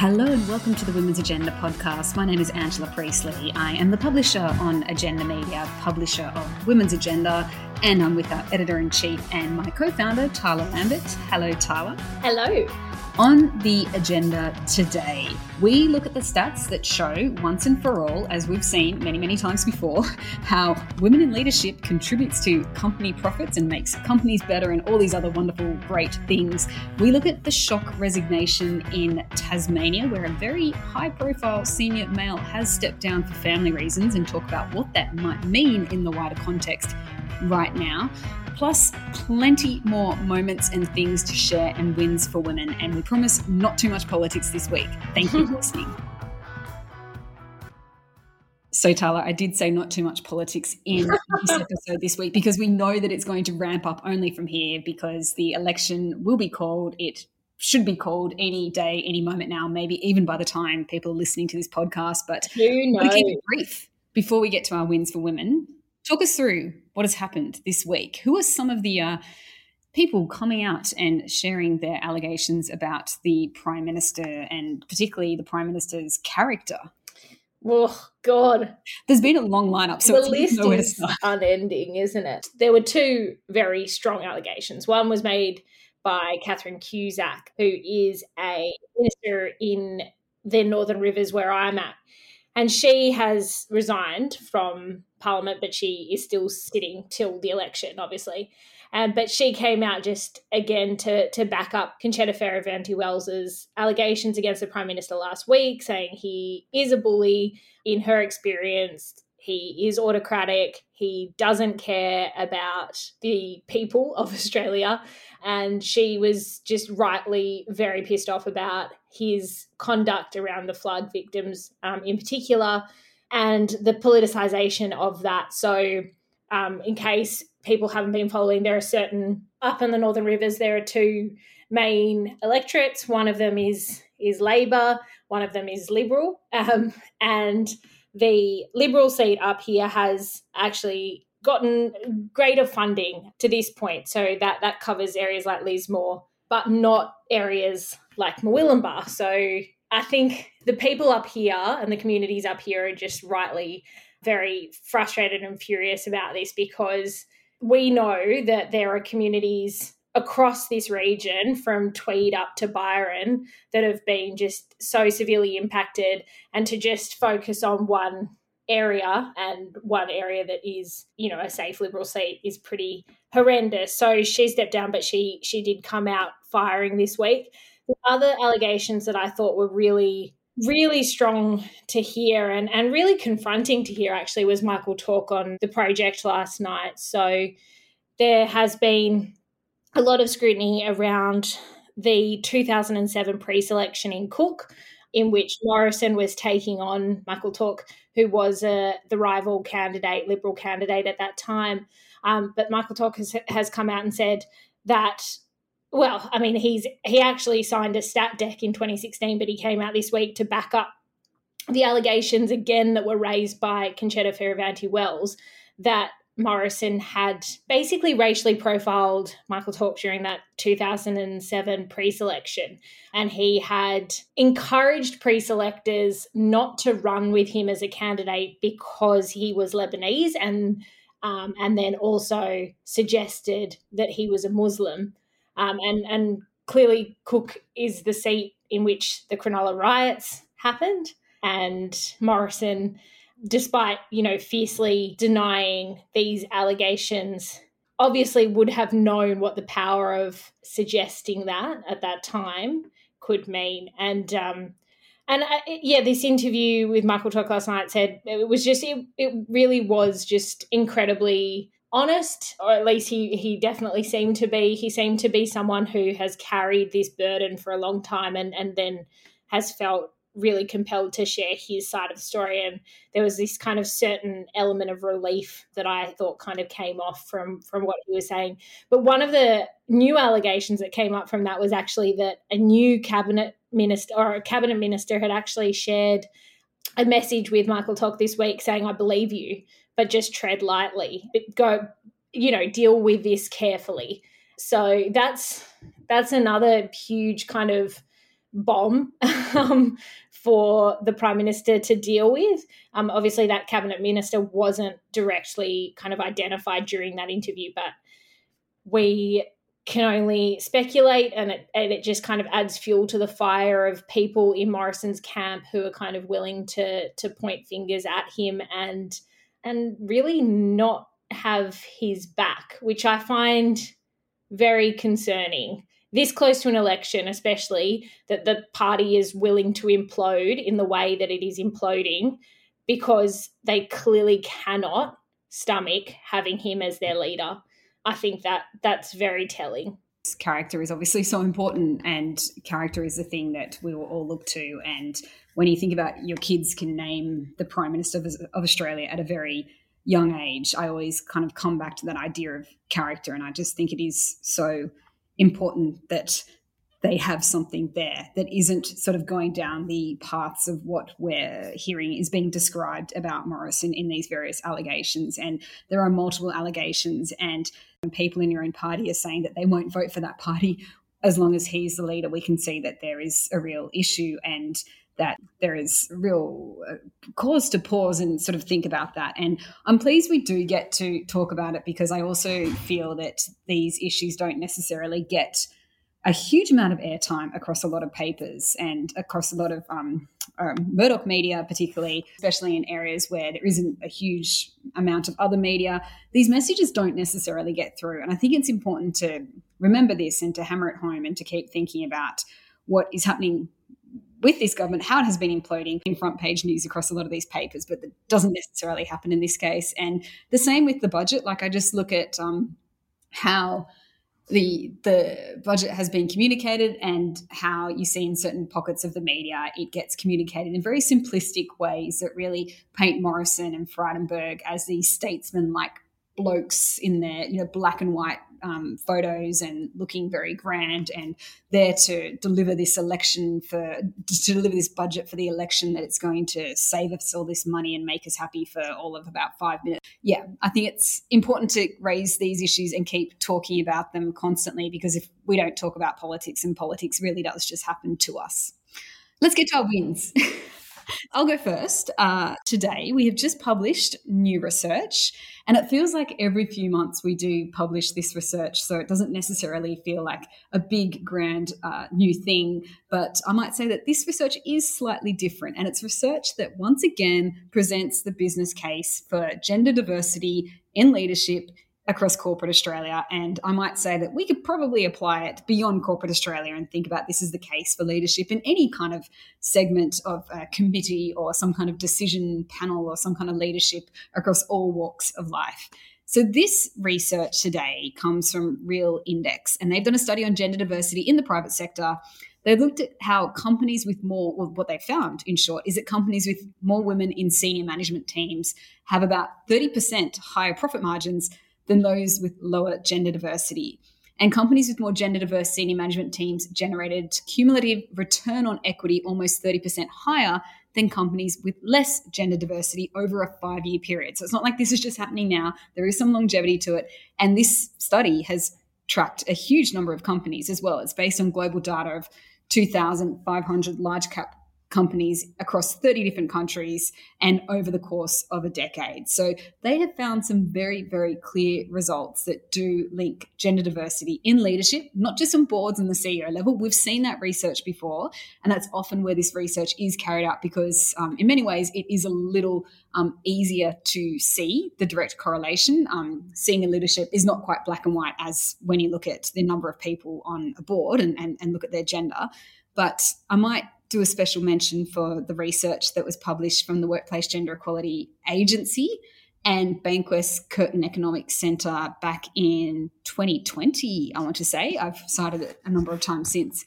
Hello and welcome to the Women's Agenda podcast. My name is Angela Priestley. I am the publisher on Agenda Media, publisher of Women's Agenda, and I'm with our editor in chief and my co founder, Tarla Lambert. Hello, Tarla. Hello. On the agenda today, we look at the stats that show once and for all, as we've seen many, many times before, how women in leadership contributes to company profits and makes companies better and all these other wonderful, great things. We look at the shock resignation in Tasmania, where a very high profile senior male has stepped down for family reasons and talk about what that might mean in the wider context right now plus plenty more moments and things to share and wins for women. And we promise not too much politics this week. Thank you for listening. So, Tarla, I did say not too much politics in this episode this week because we know that it's going to ramp up only from here because the election will be called. It should be called any day, any moment now, maybe even by the time people are listening to this podcast. But we keep it brief before we get to our wins for women. Talk us through what has happened this week. Who are some of the uh, people coming out and sharing their allegations about the Prime Minister and particularly the Prime Minister's character? Oh, God. There's been a long lineup, so the list is unending, isn't it? There were two very strong allegations. One was made by Catherine Cusack, who is a minister in the Northern Rivers where I'm at. And she has resigned from Parliament, but she is still sitting till the election, obviously. Um, but she came out just again to to back up Concetta Fierravanti Wells's allegations against the Prime Minister last week, saying he is a bully. In her experience, he is autocratic. He doesn't care about the people of Australia. And she was just rightly very pissed off about his conduct around the flood victims um, in particular and the politicization of that. So, um, in case people haven't been following, there are certain up in the Northern Rivers, there are two main electorates. One of them is is Labor, one of them is Liberal, um, and the Liberal seat up here has actually gotten greater funding to this point. So that that covers areas like Lismore, but not areas like Murwillumbah. So I think the people up here and the communities up here are just rightly very frustrated and furious about this because we know that there are communities across this region from Tweed up to Byron that have been just so severely impacted and to just focus on one area and one area that is you know a safe liberal seat is pretty horrendous. So she stepped down but she she did come out firing this week. The other allegations that i thought were really really strong to hear and and really confronting to hear actually was michael towke on the project last night. So there has been a lot of scrutiny around the 2007 pre-selection in cook in which Morrison was taking on Michael Towke, who was uh, the rival candidate, Liberal candidate at that time. Um, but Michael Towke has, has come out and said that, well, I mean, he's he actually signed a stat deck in 2016, but he came out this week to back up the allegations again that were raised by Concetta Fierravanti Wells that Morrison had basically racially profiled Michael Towke during that 2007 pre selection. And he had encouraged pre selectors not to run with him as a candidate because he was Lebanese and um, and then also suggested that he was a Muslim. Um, and, and clearly, Cook is the seat in which the Cronulla riots happened. And Morrison despite you know fiercely denying these allegations obviously would have known what the power of suggesting that at that time could mean. And um and uh, yeah this interview with michael towke last night said it was just it, it really was just incredibly honest or at least he he definitely seemed to be he seemed to be someone who has carried this burden for a long time and and then has felt really compelled to share his side of the story. And there was this kind of certain element of relief that I thought kind of came off from from what he was saying. But one of the new allegations that came up from that was actually that a new cabinet minister or a cabinet minister had actually shared a message with Michael Towke this week saying I believe you but just tread lightly. Go you know deal with this carefully. So that's that's another huge kind of bomb um, for the prime minister to deal with. Um, obviously, that cabinet minister wasn't directly kind of identified during that interview, but we can only speculate, and it, and it just kind of adds fuel to the fire of people in Morrison's camp who are kind of willing to to point fingers at him and and really not have his back, which I find very concerning this close to an election, especially that the party is willing to implode in the way that it is imploding because they clearly cannot stomach having him as their leader. I think that that's very telling. Character is obviously so important, and character is the thing that we will all look to. And when you think about your kids can name the Prime Minister of, of Australia at a very young age, I always kind of come back to that idea of character. And I just think it is so important that they have something there that isn't sort of going down the paths of what we're hearing is being described about Morrison in these various allegations. And there are multiple allegations, and people in your own party are saying that they won't vote for that party as long as he's the leader. We can see that there is a real issue and that there is real uh, cause to pause and sort of think about that. And I'm pleased we do get to talk about it because I also feel that these issues don't necessarily get a huge amount of airtime across a lot of papers and across a lot of um, um, Murdoch media, particularly, especially in areas where there isn't a huge amount of other media. These messages don't necessarily get through. And I think it's important to remember this and to hammer it home and to keep thinking about what is happening with this government, how it has been imploding in front page news across a lot of these papers, but that doesn't necessarily happen in this case. And the same with the budget. Like I just look at um, how the the budget has been communicated and how you see in certain pockets of the media it gets communicated in very simplistic ways that really paint Morrison and Frydenberg as these statesmen like blokes in their you know black and white um, photos and looking very grand and there to deliver this election for to deliver this budget for the election that it's going to save us all this money and make us happy for all of about five minutes. Yeah, I think it's important to raise these issues and keep talking about them constantly because if we don't talk about politics and politics really does just happen to us. Let's get to our wins. I'll go first. Uh, today, we have just published new research, and it feels like every few months we do publish this research. So it doesn't necessarily feel like a big, grand uh, new thing. But I might say that this research is slightly different, and it's research that once again presents the business case for gender diversity in leadership across corporate Australia. And I might say that we could probably apply it beyond corporate Australia and think about this as the case for leadership in any kind of segment of a committee or some kind of decision panel or some kind of leadership across all walks of life. So, this research today comes from Real Index, and they've done a study on gender diversity in the private sector. They looked at how companies with more, well, what they found in short is that companies with more women in senior management teams have about 30% higher profit margins than those with lower gender diversity. And companies with more gender diverse senior management teams generated cumulative return on equity almost 30% higher than companies with less gender diversity over a five year period. So it's not like this is just happening now. There is some longevity to it. And this study has tracked a huge number of companies as well. It's based on global data of 2,500 large cap companies across 30 different countries and over the course of a decade. So they have found some very, very clear results that do link gender diversity in leadership, not just on boards and the CEO level. We've seen that research before, and that's often where this research is carried out because, um, in many ways, it is a little um, easier to see the direct correlation. Um, senior leadership is not quite black and white as when you look at the number of people on a board and, and, and look at their gender. But I might do a special mention for the research that was published from the Workplace Gender Equality Agency and Bankwest Curtin Economics Centre back in 2020, I want to say. I've cited it a number of times since.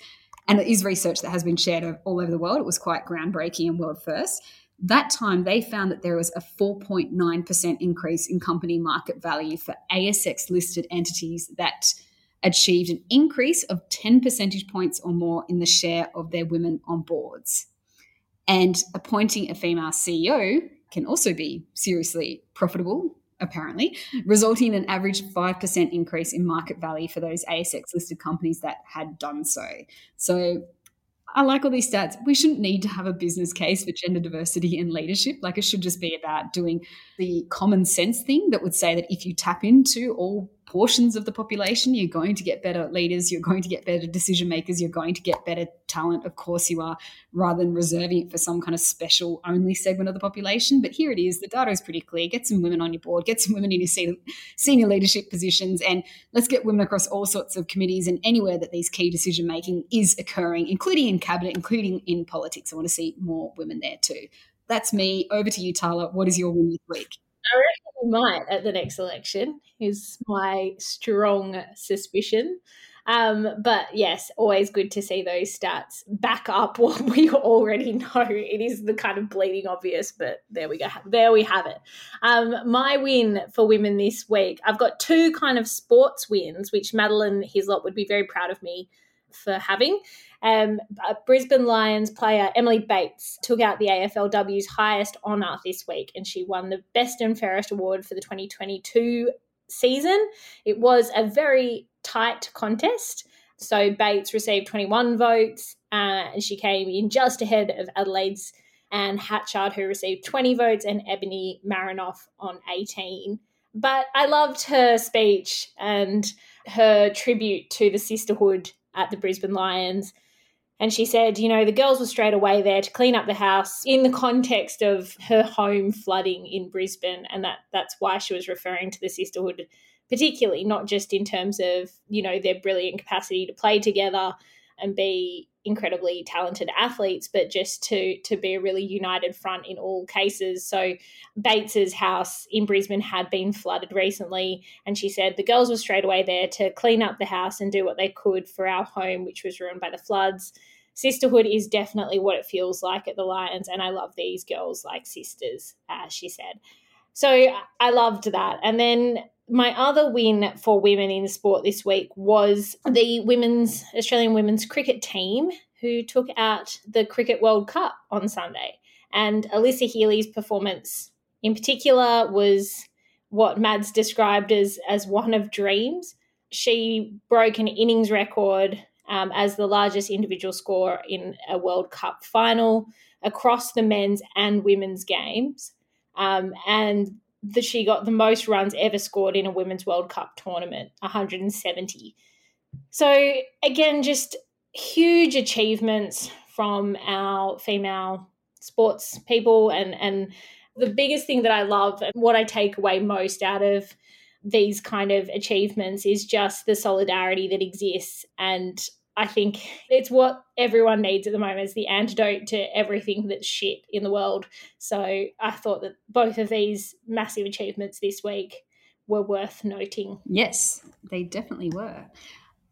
And it is research that has been shared all over the world. It was quite groundbreaking and world first. That time, they found that there was a 4.9% increase in company market value for ASX listed entities that achieved an increase of 10 percentage points or more in the share of their women on boards. And appointing a female CEO can also be seriously profitable, apparently, resulting in an average 5% increase in market value for those ASX listed companies that had done so. So I like all these stats. We shouldn't need to have a business case for gender diversity in leadership. Like it should just be about doing the common sense thing that would say that if you tap into all portions of the population, you're going to get better leaders, you're going to get better decision makers, you're going to get better talent. Of course, you are, rather than reserving it for some kind of special only segment of the population. But here it is the data is pretty clear. Get some women on your board, get some women in your senior leadership positions, and let's get women across all sorts of committees and anywhere that these key decision making is occurring, including in cabinet, including in politics. I want to see more women there too. That's me. Over to you, Tarla. What is your win this week? I reckon we might at the next election, is my strong suspicion. Um, but yes, always good to see those stats back up what we already know. It is the kind of bleeding obvious, but there we go. There we have it. Um, my win for women this week, I've got two kind of sports wins, which Madeline Hislop would be very proud of me for having. Um, Brisbane Lions player Emily Bates took out the AFLW's highest honour this week, and she won the Best and Fairest award for the 2022 season. It was a very tight contest. So Bates received 21 votes, uh, and she came in just ahead of Adelaide's Anne Hatchard, who received 20 votes, and Ebony Marinoff on 18. But I loved her speech and her tribute to the sisterhood at the Brisbane Lions. And she said, you know, the girls were straight away there to clean up the house in the context of her home flooding in Brisbane. And that that's why she was referring to the sisterhood, particularly, not just in terms of, you know, their brilliant capacity to play together and be incredibly talented athletes, but just to to be a really united front in all cases. So Bates's house in Brisbane had been flooded recently, and she said the girls were straight away there to clean up the house and do what they could for our home, which was ruined by the floods. Sisterhood is definitely what it feels like at the Lions, and I love these girls like sisters, as she said. So I loved that. And then my other win for women in sport this week was the women's Australian women's cricket team who took out the Cricket World Cup on Sunday. And Alyssa Healy's performance in particular was what Mads described as as one of dreams. She broke an innings record um, as the largest individual score in a World Cup final across the men's and women's games. Um, and that she got the most runs ever scored in a women's World Cup tournament, 170. So again, just huge achievements from our female sports people and and the biggest thing that I love and what I take away most out of these kind of achievements is just the solidarity that exists and I think it's what everyone needs at the moment. It's the antidote to everything that's shit in the world. So I thought that both of these massive achievements this week were worth noting. Yes, they definitely were.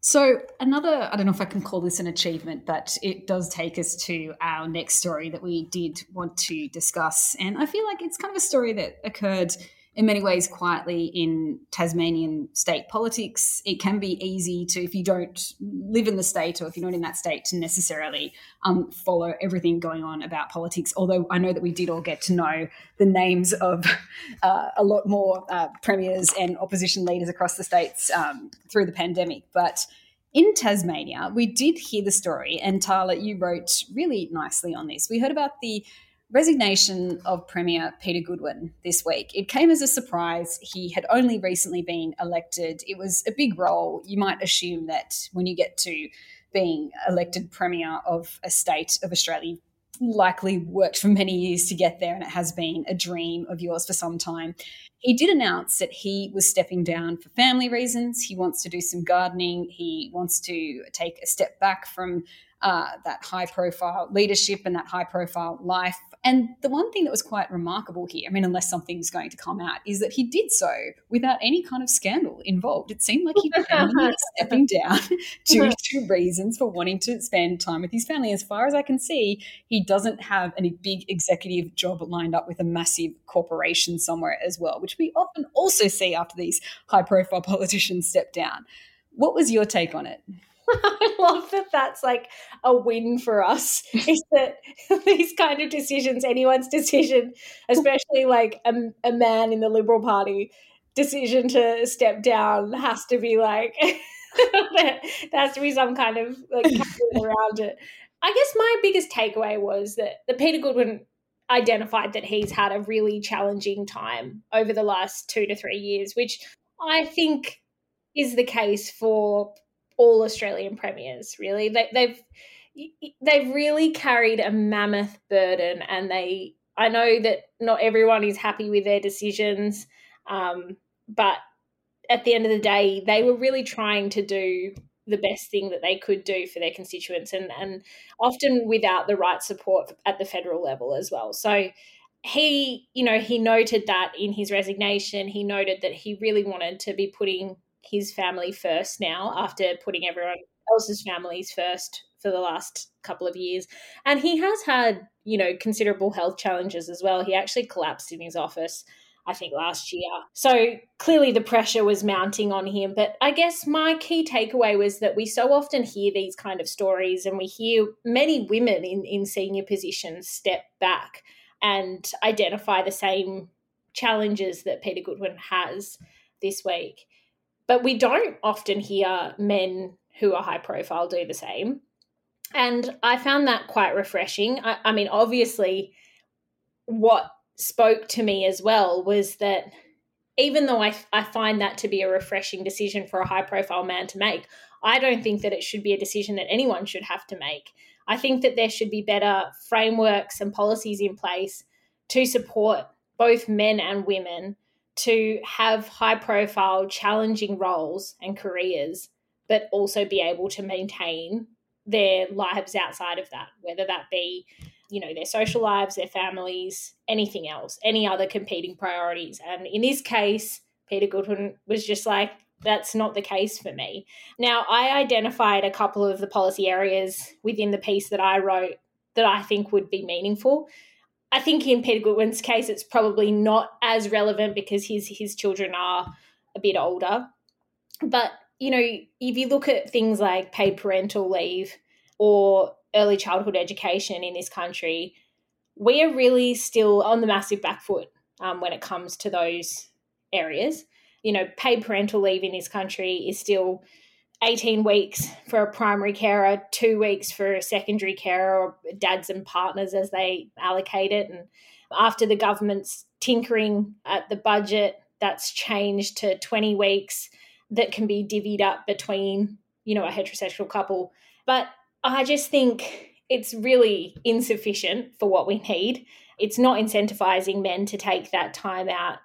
So, another, I don't know if I can call this an achievement, but it does take us to our next story that we did want to discuss. And I feel like it's kind of a story that occurred in many ways quietly in Tasmanian state politics. It can be easy to, if you don't live in the state or if you're not in that state, to necessarily um, follow everything going on about politics. Although I know that we did all get to know the names of uh, a lot more uh, premiers and opposition leaders across the states um, through the pandemic. But in Tasmania, we did hear the story, and Tarla, you wrote really nicely on this. We heard about the resignation of Premier Peter Gutwein this week. It came as a surprise. He had only recently been elected. It was a big role. You might assume that when you get to being elected Premier of a state of Australia, likely worked for many years to get there and it has been a dream of yours for some time. He did announce that he was stepping down for family reasons. He wants to do some gardening. He wants to take a step back from uh, that high profile leadership and that high profile life. And the one thing that was quite remarkable here, I mean, unless something's going to come out, is that he did so without any kind of scandal involved. It seemed like he was stepping down due to reasons for wanting to spend time with his family. As far as I can see, he doesn't have any big executive job lined up with a massive corporation somewhere as well, which we often also see after these high profile politicians step down. What was your take on it? I love that that's like a win for us. Is that these kind of decisions, anyone's decision, especially like a, a man in the Liberal Party decision to step down, has to be like, there has to be some kind of like around it. I guess my biggest takeaway was that the Peter Gutwein identified that he's had a really challenging time over the last two to three years, which I think is the case for all Australian premiers. Really, they, they've they've really carried a mammoth burden, and they. I know that not everyone is happy with their decisions, um, but at the end of the day, they were really trying to do the best thing that they could do for their constituents and and often without the right support at the federal level as well so he you know he noted that in his resignation he noted that he really wanted to be putting his family first now after putting everyone else's families first for the last couple of years and he has had you know considerable health challenges as well he actually collapsed in his office I think last year. So clearly the pressure was mounting on him. But I guess my key takeaway was that we so often hear these kind of stories and we hear many women in, in senior positions step back and identify the same challenges that Peter Gutwein has this week. But we don't often hear men who are high profile do the same. And I found that quite refreshing. I, I mean, obviously, what spoke to me as well was that even though I, I find that to be a refreshing decision for a high profile man to make, I don't think that it should be a decision that anyone should have to make. I think that there should be better frameworks and policies in place to support both men and women to have high profile, challenging roles and careers, but also be able to maintain their lives outside of that, whether that be you know their social lives their families anything else any other competing priorities. And in this case peter gutwein was just like that's not the case for me. Now i identified a couple of the policy areas within the piece that i wrote that i think would be meaningful i think in peter gutwein's case it's probably not as relevant because his his children are a bit older but you know if you look at things like paid parental leave or early childhood education in this country, we are really still on the massive back foot um, when it comes to those areas. You know, paid parental leave in this country is still 18 weeks for a primary carer, two weeks for a secondary carer, or dads and partners as they allocate it. And after the government's tinkering at the budget, that's changed to 20 weeks that can be divvied up between, you know, a heterosexual couple. But I just think it's really insufficient for what we need. It's not incentivizing men to take that time out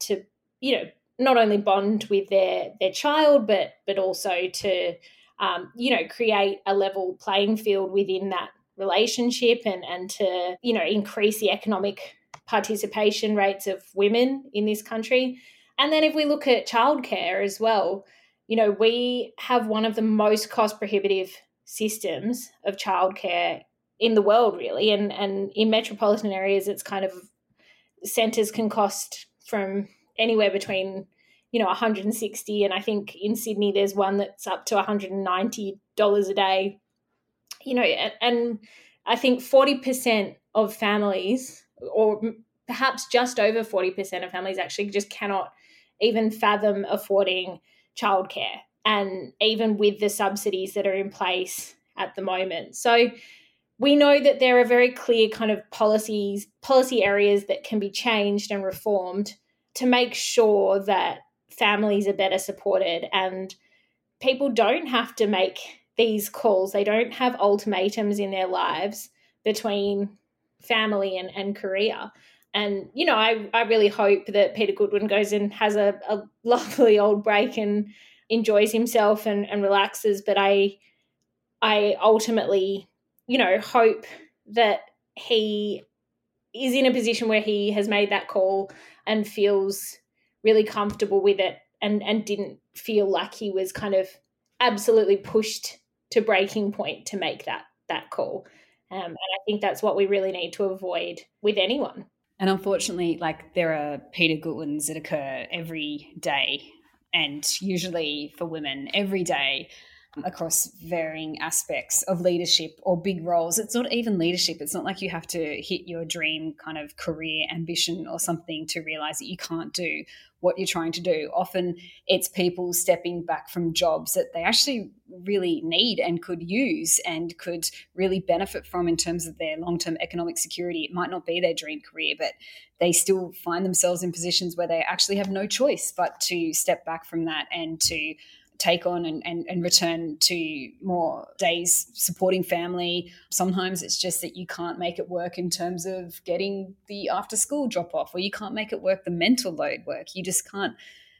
to, you know, not only bond with their their child, but but also to, um, you know, create a level playing field within that relationship and and to you know increase the economic participation rates of women in this country. And then if we look at childcare as well, you know, we have one of the most cost prohibitive systems of childcare in the world, really. And and in metropolitan areas, it's kind of centres can cost from anywhere between you know 160 and I think in Sydney there's one that's up to 190 dollars a day. You know, and, and I think 40% of families, or perhaps just over 40% of families, actually just cannot even fathom affording childcare and even with the subsidies that are in place at the moment. So we know that there are very clear kind of policies, policy areas that can be changed and reformed to make sure that families are better supported and people don't have to make these calls. They don't have ultimatums in their lives between family and, and career. And, you know, I, I really hope that Peter Gutwein goes and has a, a lovely old break and enjoys himself and, and relaxes. But I I ultimately, you know, hope that he is in a position where he has made that call and feels really comfortable with it and and didn't feel like he was kind of absolutely pushed to breaking point to make that that call. Um, and I think that's what we really need to avoid with anyone. And unfortunately, like there are Peter Gutweins that occur every day and usually for women every day across varying aspects of leadership or big roles. It's not even leadership. It's not like you have to hit your dream kind of career ambition or something to realize that you can't do what you're trying to do. Often it's people stepping back from jobs that they actually really need and could use and could really benefit from in terms of their long term economic security. It might not be their dream career, but they still find themselves in positions where they actually have no choice but to step back from that and to take on and, and, and return to more days supporting family. Sometimes it's just that you can't make it work in terms of getting the after school drop off, or you can't make it work the mental load work. You just can't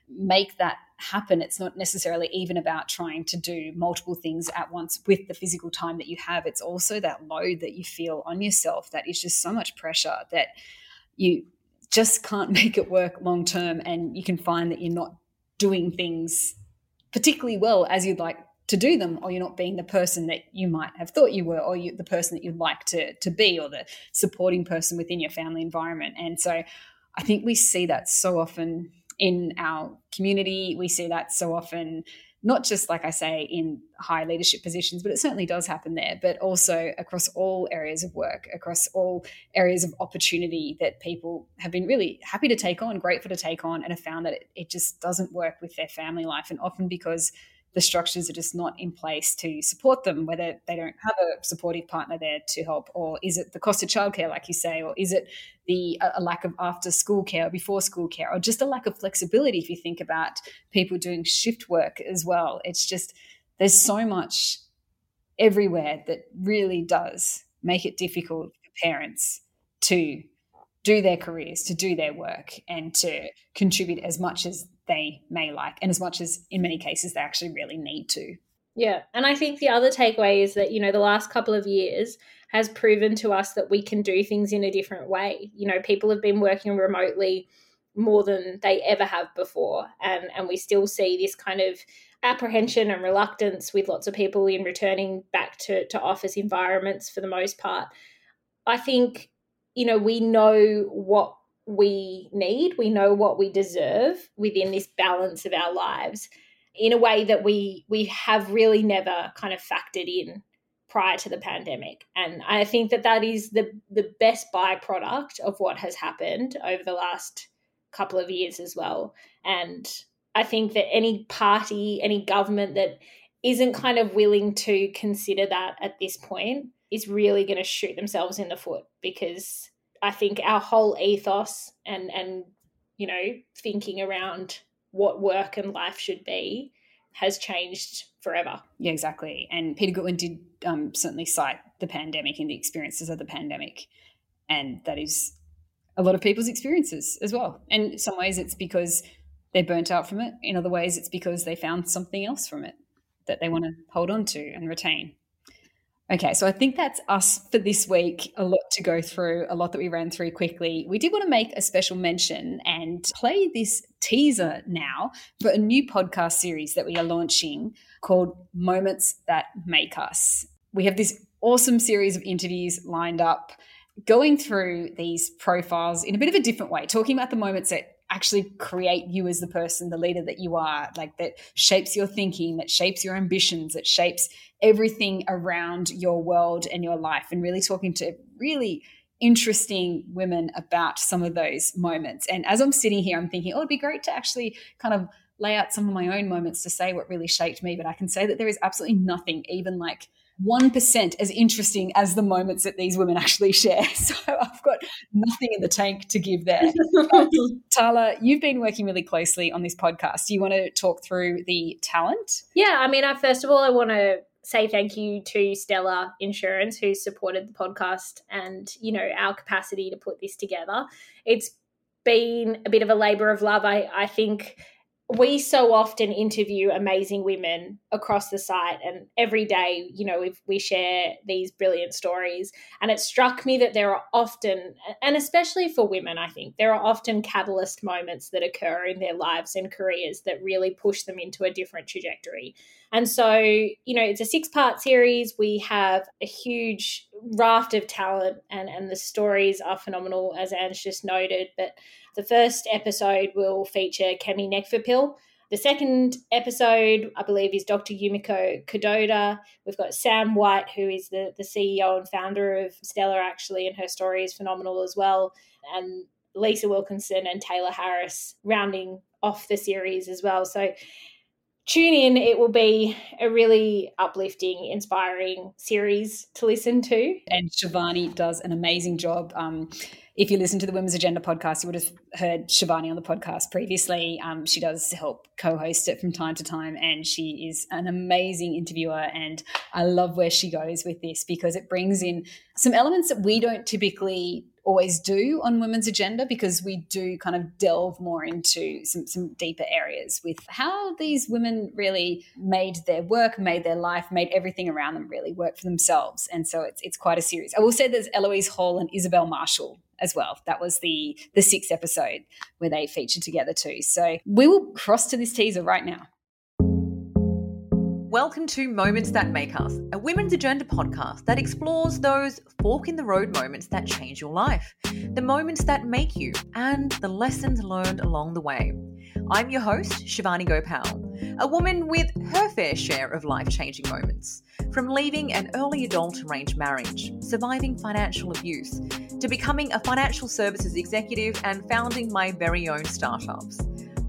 make that happen. It's not necessarily even about trying to do multiple things at once with the physical time that you have. It's also that load that you feel on yourself that is just so much pressure that you just can't make it work long term. And you can find that you're not doing things particularly well as you'd like to do them or you're not being the person that you might have thought you were or you, the person that you'd like to, to be or the supporting person within your family environment. And so i think we see that so often in our community. We see that so often not just like I say in high leadership positions, but it certainly does happen there, but also across all areas of work, across all areas of opportunity that people have been really happy to take on, grateful to take on, and have found that it, it just doesn't work with their family life. And often because the structures are just not in place to support them, whether they don't have a supportive partner there to help, or is it the cost of childcare, like you say, or is it the a lack of after school care or before school care, or just a lack of flexibility if you think about people doing shift work as well. It's just there's so much everywhere that really does make it difficult for parents to do their careers, to do their work, and to contribute as much as they may like, and as much as in many cases they actually really need to. Yeah. And I think the other takeaway is that, you know, the last couple of years has proven to us that we can do things in a different way. You know, people have been working remotely more than they ever have before. And, and we still see this kind of apprehension and reluctance with lots of people in returning back to, to office environments for the most part. I think, you know, we know what we need, we know what we deserve within this balance of our lives in a way that we we have really never kind of factored in prior to the pandemic. And i think that that is the the best byproduct of what has happened over the last couple of years as well. And i think that any party any government that isn't kind of willing to consider that at this point is really going to shoot themselves in the foot because I think our whole ethos and and you know thinking around what work and life should be has changed forever. Yeah, exactly. And Peter Gutwein did um, certainly cite the pandemic and the experiences of the pandemic, and that is a lot of people's experiences as well. And in some ways, it's because they're burnt out from it. In other ways, it's because they found something else from it that they want to hold on to and retain. Okay, so I think that's us for this week. A lot to go through, a lot that we ran through quickly. We did want to make a special mention and play this teaser now for a new podcast series that we are launching called Moments That Make Us. We have this awesome series of interviews lined up, going through these profiles in a bit of a different way, talking about the moments that actually create you as the person, the leader that you are, like that shapes your thinking, that shapes your ambitions, that shapes everything around your world and your life, and really talking to really interesting women about some of those moments. And as I'm sitting here, I'm thinking, oh, it'd be great to actually kind of lay out some of my own moments to say what really shaped me. But I can say that there is absolutely nothing, even like 1% as interesting as the moments that these women actually share. So I've got nothing in the tank to give there. Um, Tarla, you've been working really closely on this podcast. Do you want to talk through the talent? Yeah, I mean, I, first of all, I want to say thank you to Stellar Insurance who supported the podcast and, you know, our capacity to put this together. It's been a bit of a labor of love. I, I think we so often interview amazing women across the site and every day you know we we share these brilliant stories. And it struck me that there are often and especially for women i think there are often catalyst moments that occur in their lives and careers that really push them into a different trajectory. And so you know it's a six part series. We have a huge raft of talent and and the stories are phenomenal as anne's just noted but the first episode will feature Kemi Nekvapil, The second episode, I believe, is Dr. Yumiko Kadota. We've got Sam White, who is the, the CEO and founder of Stellar, actually, and her story is phenomenal as well. And Lisa Wilkinson and Tayla Harris rounding off the series as well. So tune in. It will be a really uplifting, inspiring series to listen to. And Shivani does an amazing job. Um, if you listen to the Women's Agenda podcast, you would have heard Shivani on the podcast previously. Um, she does help co host it from time to time, and she is an amazing interviewer. And I love where she goes with this because it brings in some elements that we don't typically always do on women's agenda because we do kind of delve more into some, some deeper areas with how these women really made their work, made their life, made everything around them really work for themselves. And so it's it's quite a series. I will say there's Eloise Hall and Isabel Marshall as well. That was the the sixth episode where they featured together too. So we will cross to this teaser right now. Welcome to Moments That Make Us, a women's agenda podcast that explores those fork in the road moments that change your life, the moments that make you, and the lessons learned along the way. I'm your host, Shivani Gopal, a woman with her fair share of life changing moments. From leaving an early adult arranged marriage, surviving financial abuse, to becoming a financial services executive and founding my very own startups.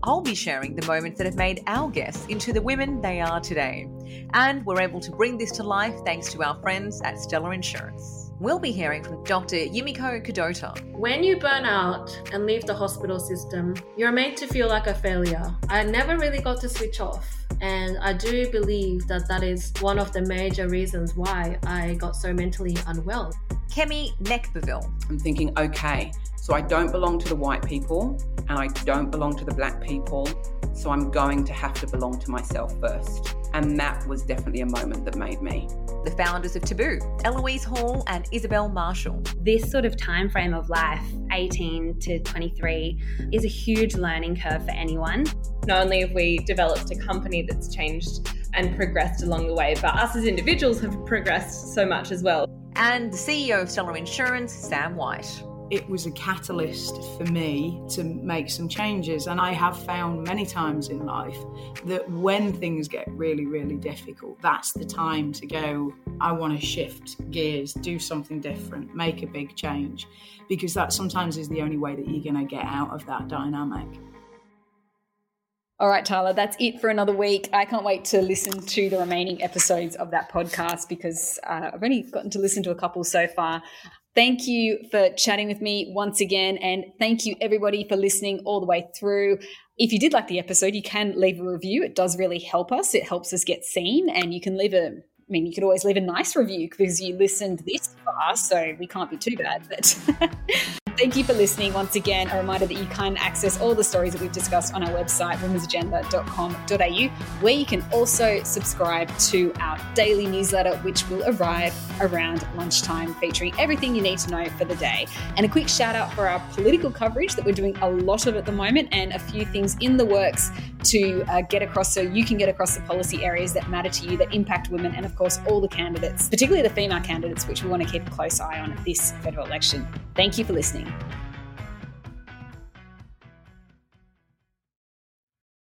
I'll be sharing the moments that have made our guests into the women they are today. And we're able to bring this to life thanks to our friends at Stellar Insurance. We'll be hearing from Dr. Yumiko Kadota. When you burn out and leave the hospital system, you're made to feel like a failure. I never really got to switch off. And I do believe that that is one of the major reasons why I got so mentally unwell. Kemi Nekvapil. I'm thinking, okay, so I don't belong to the white people and I don't belong to the black people. So I'm going to have to belong to myself first. And that was definitely a moment that made me. The founders of Taboo, Eloise Hall and Isabel Marshall. This sort of time frame of life, 18 to 23, is a huge learning curve for anyone. Not only have we developed a company that's changed and progressed along the way, but us as individuals have progressed so much as well. And the CEO of Stellar Insurance, Sam White it was a catalyst for me to make some changes. And I have found many times in life that when things get really, really difficult, that's the time to go, I want to shift gears, do something different, make a big change, because that sometimes is the only way that you're going to get out of that dynamic. All right, Tarla, that's it for another week. I can't wait to listen to the remaining episodes of that podcast because uh, I've only gotten to listen to a couple so far. Thank you for chatting with me once again. And thank you, everybody, for listening all the way through. If you did like the episode, you can leave a review. It does really help us. It helps us get seen. And you can leave a, I mean, you could always leave a nice review because you listened this far. So we can't be too bad. But Thank you for listening once again. A reminder that you can access all the stories that we've discussed on our website, womensagenda.com.au, where you can also subscribe to our daily newsletter, which will arrive around lunchtime, featuring everything you need to know for the day. And a quick shout out for our political coverage that we're doing a lot of at the moment and a few things in the works to uh, get across so you can get across the policy areas that matter to you, that impact women, and of course, all the candidates, particularly the female candidates, which we want to keep a close eye on at this federal election. Thank you for listening.